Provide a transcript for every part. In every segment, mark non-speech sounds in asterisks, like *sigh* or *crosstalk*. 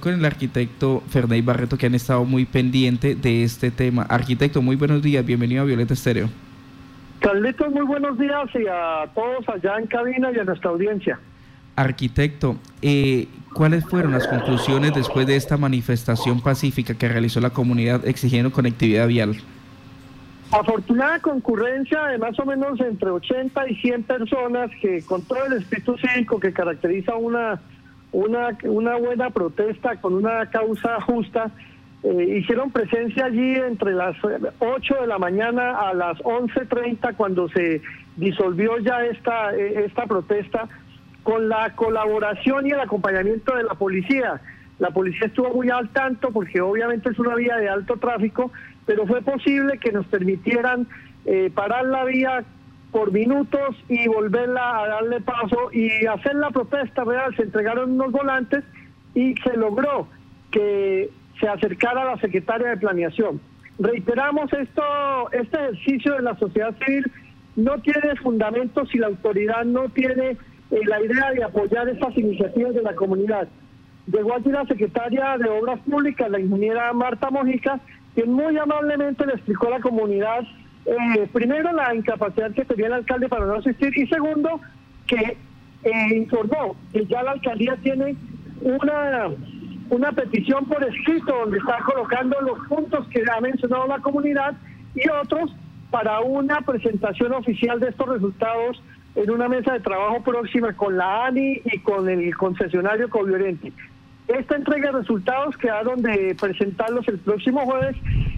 con el arquitecto Ferney Barreto que han estado muy pendiente de este tema. Arquitecto, muy buenos días, bienvenido a Violeta Estéreo. Carlitos, muy buenos días y a todos allá en cabina y a nuestra audiencia. Arquitecto, eh, ¿cuáles fueron las conclusiones después de esta manifestación pacífica que realizó la comunidad exigiendo conectividad vial? Afortunada concurrencia de más o menos entre 80 y 100 personas que con todo el espíritu cívico que caracteriza una una, una buena protesta con una causa justa. Eh, hicieron presencia allí entre las 8 de la mañana a las 11.30 cuando se disolvió ya esta, eh, esta protesta con la colaboración y el acompañamiento de la policía. La policía estuvo muy al tanto porque obviamente es una vía de alto tráfico, pero fue posible que nos permitieran eh, parar la vía por minutos y volverla a darle paso y hacer la protesta real. Se entregaron unos volantes y se logró que se acercara la secretaria de planeación. Reiteramos esto, este ejercicio de la sociedad civil no tiene fundamento si la autoridad no tiene eh, la idea de apoyar estas iniciativas de la comunidad. Llegó aquí la secretaria de Obras Públicas, la ingeniera Marta Mojica, quien muy amablemente le explicó a la comunidad eh, primero, la incapacidad que tenía el alcalde para no asistir y segundo, que eh, informó que ya la alcaldía tiene una, una petición por escrito donde está colocando los puntos que ha mencionado la comunidad y otros para una presentación oficial de estos resultados en una mesa de trabajo próxima con la ANI y con el concesionario Coviorente. Esta entrega de resultados quedaron de presentarlos el próximo jueves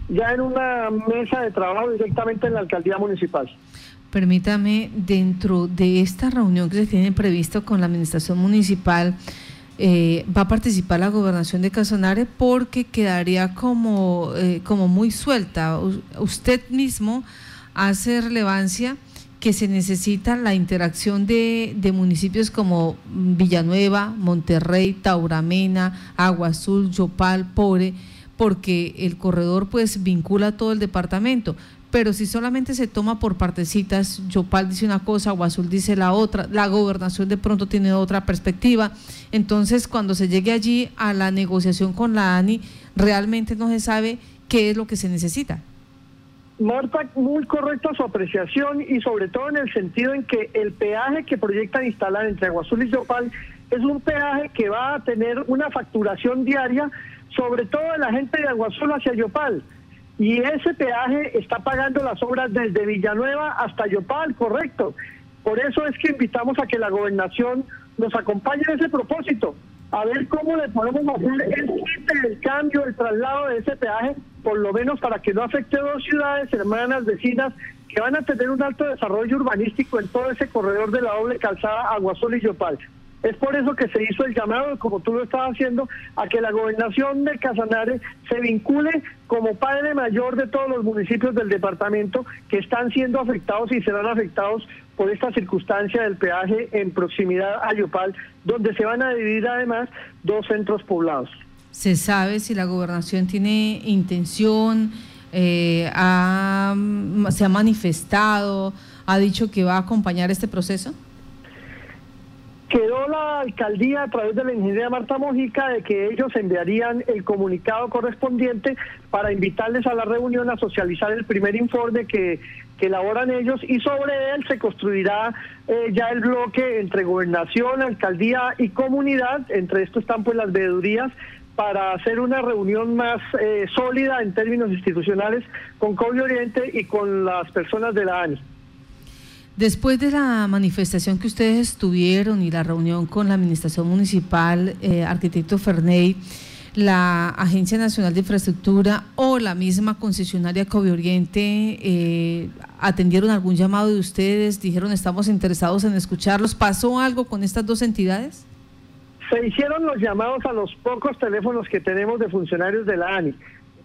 ya en una mesa de trabajo directamente en la alcaldía municipal. Permítame, dentro de esta reunión que se tiene previsto con la administración municipal, eh, va a participar la gobernación de Casanare porque quedaría como, eh, como muy suelta. usted mismo hace relevancia que se necesita la interacción de, de, municipios como Villanueva, Monterrey, Tauramena, Agua Azul, Yopal, Pobre, porque el corredor pues vincula todo el departamento. Pero si solamente se toma por partecitas, Yopal dice una cosa, Azul dice la otra, la gobernación de pronto tiene otra perspectiva. Entonces, cuando se llegue allí a la negociación con la ANI, realmente no se sabe qué es lo que se necesita. Marta, muy correcta su apreciación y sobre todo en el sentido en que el peaje que proyectan instalar entre Azul y Yopal es un peaje que va a tener una facturación diaria sobre todo de la gente de Aguazul hacia Yopal. Y ese peaje está pagando las obras desde Villanueva hasta Yopal, correcto. Por eso es que invitamos a que la gobernación nos acompañe en ese propósito, a ver cómo le podemos hacer el cambio, el traslado de ese peaje, por lo menos para que no afecte dos ciudades hermanas, vecinas, que van a tener un alto desarrollo urbanístico en todo ese corredor de la doble calzada Aguasol y Yopal. Es por eso que se hizo el llamado, como tú lo estabas haciendo, a que la gobernación de Casanare se vincule como padre mayor de todos los municipios del departamento que están siendo afectados y serán afectados por esta circunstancia del peaje en proximidad a Yopal, donde se van a dividir además dos centros poblados. ¿Se sabe si la gobernación tiene intención, eh, se ha manifestado, ha dicho que va a acompañar este proceso? Quedó la alcaldía a través de la ingeniería Marta Mojica de que ellos enviarían el comunicado correspondiente para invitarles a la reunión a socializar el primer informe que, elaboran ellos y sobre él se construirá eh, ya el bloque entre gobernación, alcaldía y comunidad. Entre esto están pues las veedurías para hacer una reunión más eh, sólida en términos institucionales con COVID Oriente y con las personas de la ANI. Después de la manifestación que ustedes estuvieron y la reunión con la Administración Municipal, eh, arquitecto Ferney, la Agencia Nacional de Infraestructura o la misma concesionaria Covi Oriente eh, atendieron algún llamado de ustedes, dijeron estamos interesados en escucharlos. ¿Pasó algo con estas dos entidades? Se hicieron los llamados a los pocos teléfonos que tenemos de funcionarios de la ANI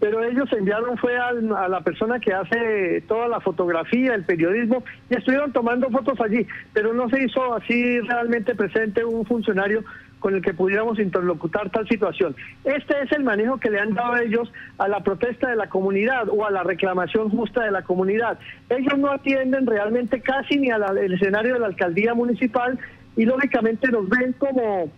pero ellos enviaron fue a la persona que hace toda la fotografía, el periodismo, y estuvieron tomando fotos allí, pero no se hizo así realmente presente un funcionario con el que pudiéramos interlocutar tal situación. Este es el manejo que le han dado ellos a la protesta de la comunidad o a la reclamación justa de la comunidad. Ellos no atienden realmente casi ni al escenario de la alcaldía municipal y lógicamente nos ven como,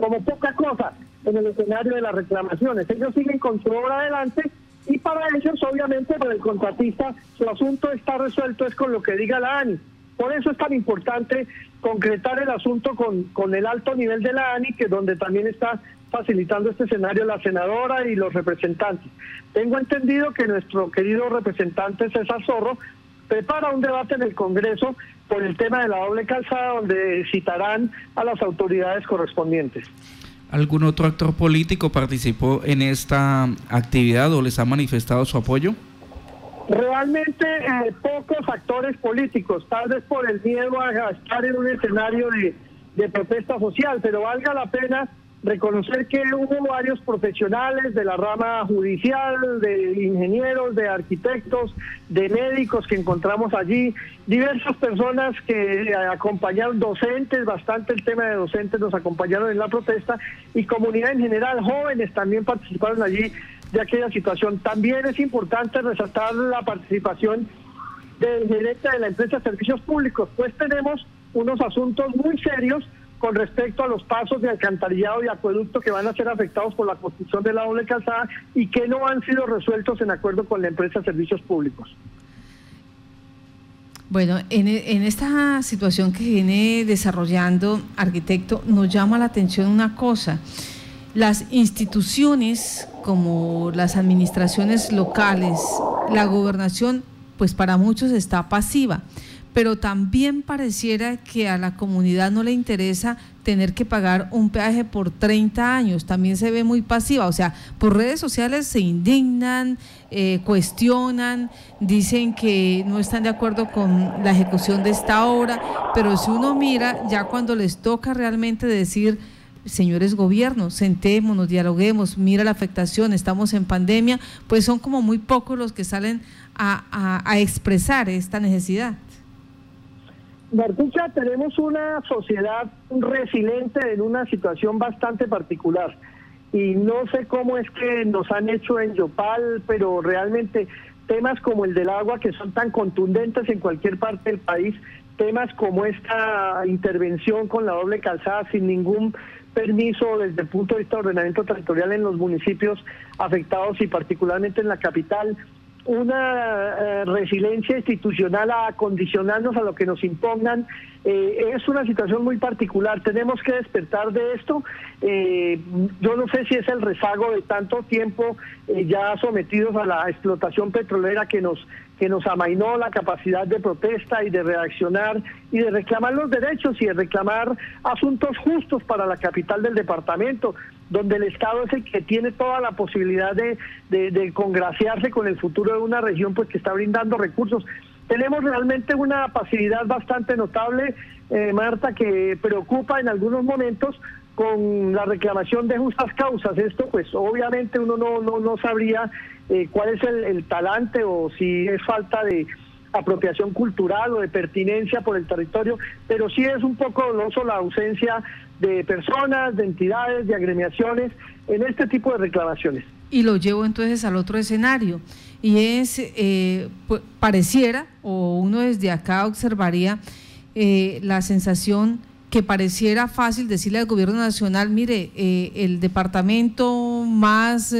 como poca cosa en el escenario de las reclamaciones. Ellos siguen con su obra adelante y para ellos, obviamente, para el contratista, su asunto está resuelto, es con lo que diga la ANI. Por eso es tan importante concretar el asunto con, con el alto nivel de la ANI, que donde también está facilitando este escenario la senadora y los representantes. Tengo entendido que nuestro querido representante César Zorro prepara un debate en el Congreso por el tema de la doble calzada, donde citarán a las autoridades correspondientes. ¿Algún otro actor político participó en esta actividad o les ha manifestado su apoyo? Realmente eh, pocos actores políticos, tal vez por el miedo a estar en un escenario de, de protesta social, pero valga la pena reconocer que hubo varios profesionales de la rama judicial, de ingenieros, de arquitectos, de médicos que encontramos allí, diversas personas que acompañaron, docentes, bastante el tema de docentes nos acompañaron en la protesta y comunidad en general, jóvenes también participaron allí de aquella situación. También es importante resaltar la participación del gerente de la empresa de servicios públicos, pues tenemos unos asuntos muy serios con respecto a los pasos de alcantarillado y acueducto que van a ser afectados por la construcción de la doble calzada y que no han sido resueltos en acuerdo con la empresa servicios públicos. Bueno, en, en, esta situación que viene desarrollando arquitecto, nos llama la atención una cosa. Las instituciones como las administraciones locales, la gobernación, pues para muchos está pasiva pero también pareciera que a la comunidad no le interesa tener que pagar un peaje por 30 años, también se ve muy pasiva, o sea, por redes sociales se indignan, eh, cuestionan, dicen que no están de acuerdo con la ejecución de esta obra, pero si uno mira, ya cuando les toca realmente decir, señores gobiernos, sentémonos, dialoguemos, mira la afectación, estamos en pandemia, pues son como muy pocos los que salen a expresar esta necesidad. Martucha, tenemos una sociedad resiliente en una situación bastante particular. Y no sé cómo es que nos han hecho en Yopal, pero realmente temas como el del agua que son tan contundentes en cualquier parte del país, temas como esta intervención con la doble calzada sin ningún permiso desde el punto de vista de ordenamiento territorial en los municipios afectados y particularmente en la capital, una eh, resiliencia institucional a condicionarnos a lo que nos impongan. Eh, es una situación muy particular. Tenemos que despertar de esto. Eh, yo no sé si es el rezago de tanto tiempo ya sometidos a la explotación petrolera que nos que nos amainó la capacidad de protesta y de reaccionar y de reclamar los derechos y de reclamar asuntos justos para la capital del departamento, donde el Estado es el que tiene toda la posibilidad de, de, congraciarse con el futuro de una región pues que está brindando recursos. Tenemos realmente una pasividad bastante notable, eh, Marta, que preocupa en algunos momentos con la reclamación de justas causas. Esto pues obviamente uno no, no, no sabría eh, cuál es el, talante o si es falta de apropiación cultural o de pertinencia por el territorio, pero sí es un poco doloroso la ausencia de personas, de entidades, de agremiaciones en este tipo de reclamaciones. Y lo llevo entonces al otro escenario, y es, eh, pareciera, o uno desde acá observaría eh, la sensación que pareciera fácil decirle al gobierno nacional, mire, el departamento más...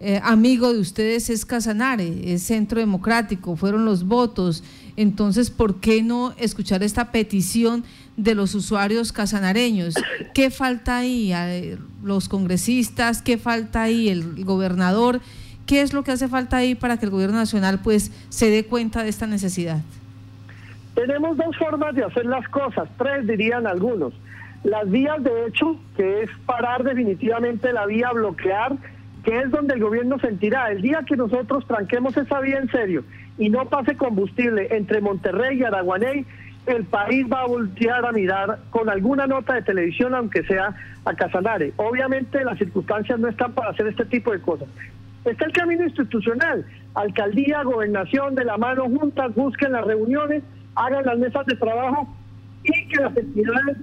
Eh, amigo de ustedes es Casanare, es Centro Democrático, fueron los votos. Entonces, ¿por qué no escuchar esta petición de los usuarios casanareños? *coughs* ¿Qué falta ahí? ¿Los congresistas? ¿Qué falta ahí? ¿El gobernador? ¿Qué es lo que hace falta ahí para que el gobierno nacional pues se dé cuenta de esta necesidad? Tenemos dos formas de hacer las cosas, tres dirían algunos. Las vías de hecho, que es parar definitivamente la vía, bloquear que es donde el gobierno sentirá, el día que nosotros tranquemos esa vía en serio y no pase combustible entre Monterrey y Araguaney, el país va a voltear a mirar con alguna nota de televisión, aunque sea a Casanare. Obviamente las circunstancias no están para hacer este tipo de cosas. Está el camino institucional, alcaldía, gobernación, de la mano juntas, busquen las reuniones, hagan las mesas de trabajo y que las entidades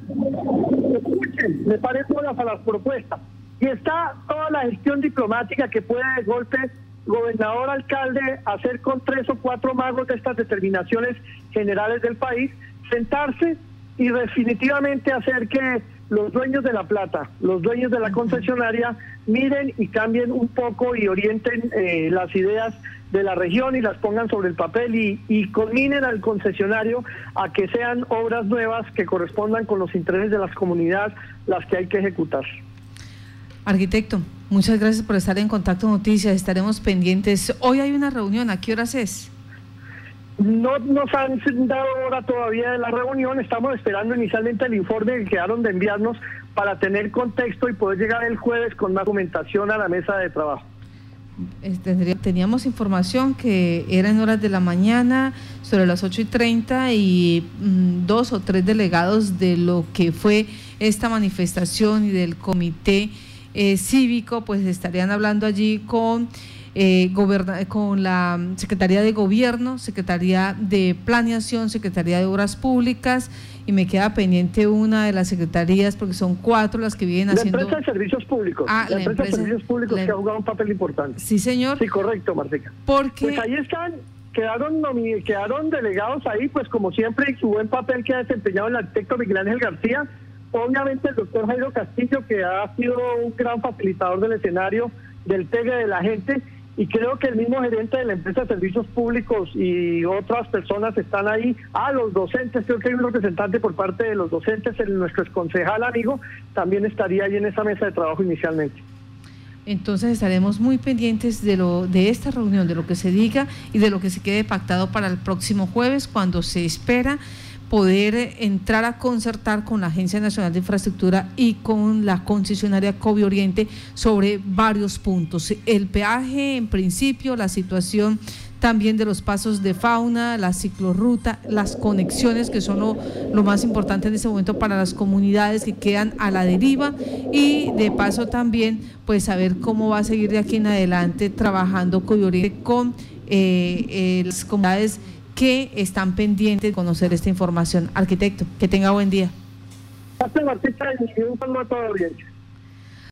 escuchen, me parecen a las propuestas. Y está toda la gestión diplomática que puede de golpe gobernador, alcalde, hacer con tres o cuatro magos de estas determinaciones generales del país, sentarse y definitivamente hacer que los dueños de la plata, los dueños de la concesionaria, miren y cambien un poco y orienten eh, las ideas de la región y las pongan sobre el papel y, y conminen al concesionario a que sean obras nuevas que correspondan con los intereses de las comunidades las que hay que ejecutar. Arquitecto, muchas gracias por estar en Contacto Noticias, estaremos pendientes. Hoy hay una reunión, ¿a qué horas es? No nos han dado hora todavía de la reunión, estamos esperando inicialmente el informe que quedaron de enviarnos para tener contexto y poder llegar el jueves con más documentación a la mesa de trabajo. Teníamos información que era en horas de la mañana, sobre las 8 y 30, y mm, dos o tres delegados de lo que fue esta manifestación y del comité eh, cívico, pues estarían hablando allí con eh, con la Secretaría de Gobierno, Secretaría de Planeación, Secretaría de Obras Públicas y me queda pendiente una de las secretarías porque son cuatro las que vienen haciendo... La empresa de servicios públicos. Ah, la, empresa, de servicios públicos que ha jugado un papel importante. Sí, señor. Sí, correcto, Martica. Porque... Pues ahí están, quedaron, quedaron delegados ahí, pues como siempre, y su buen papel que ha desempeñado el arquitecto Miguel Ángel García. Obviamente el doctor Jairo Castillo, que ha sido un gran facilitador del escenario del pegue de la gente y creo que el mismo gerente de la empresa de servicios públicos y otras personas están ahí. Ah, los docentes, creo que hay un representante por parte de los docentes, el, nuestro concejal amigo, también estaría ahí en esa mesa de trabajo inicialmente. Entonces estaremos muy pendientes de lo de esta reunión, de lo que se diga y de lo que se quede pactado para el próximo jueves, cuando se espera poder entrar a concertar con la Agencia Nacional de Infraestructura y con la concesionaria Covi Oriente sobre varios puntos. El peaje, en principio, la situación también de los pasos de fauna, la ciclorruta, las conexiones que son lo, más importante en este momento para las comunidades que quedan a la deriva y de paso también pues saber cómo va a seguir de aquí en adelante trabajando Oriente con eh, eh, las comunidades que están pendientes de conocer esta información. Arquitecto, que tenga buen día.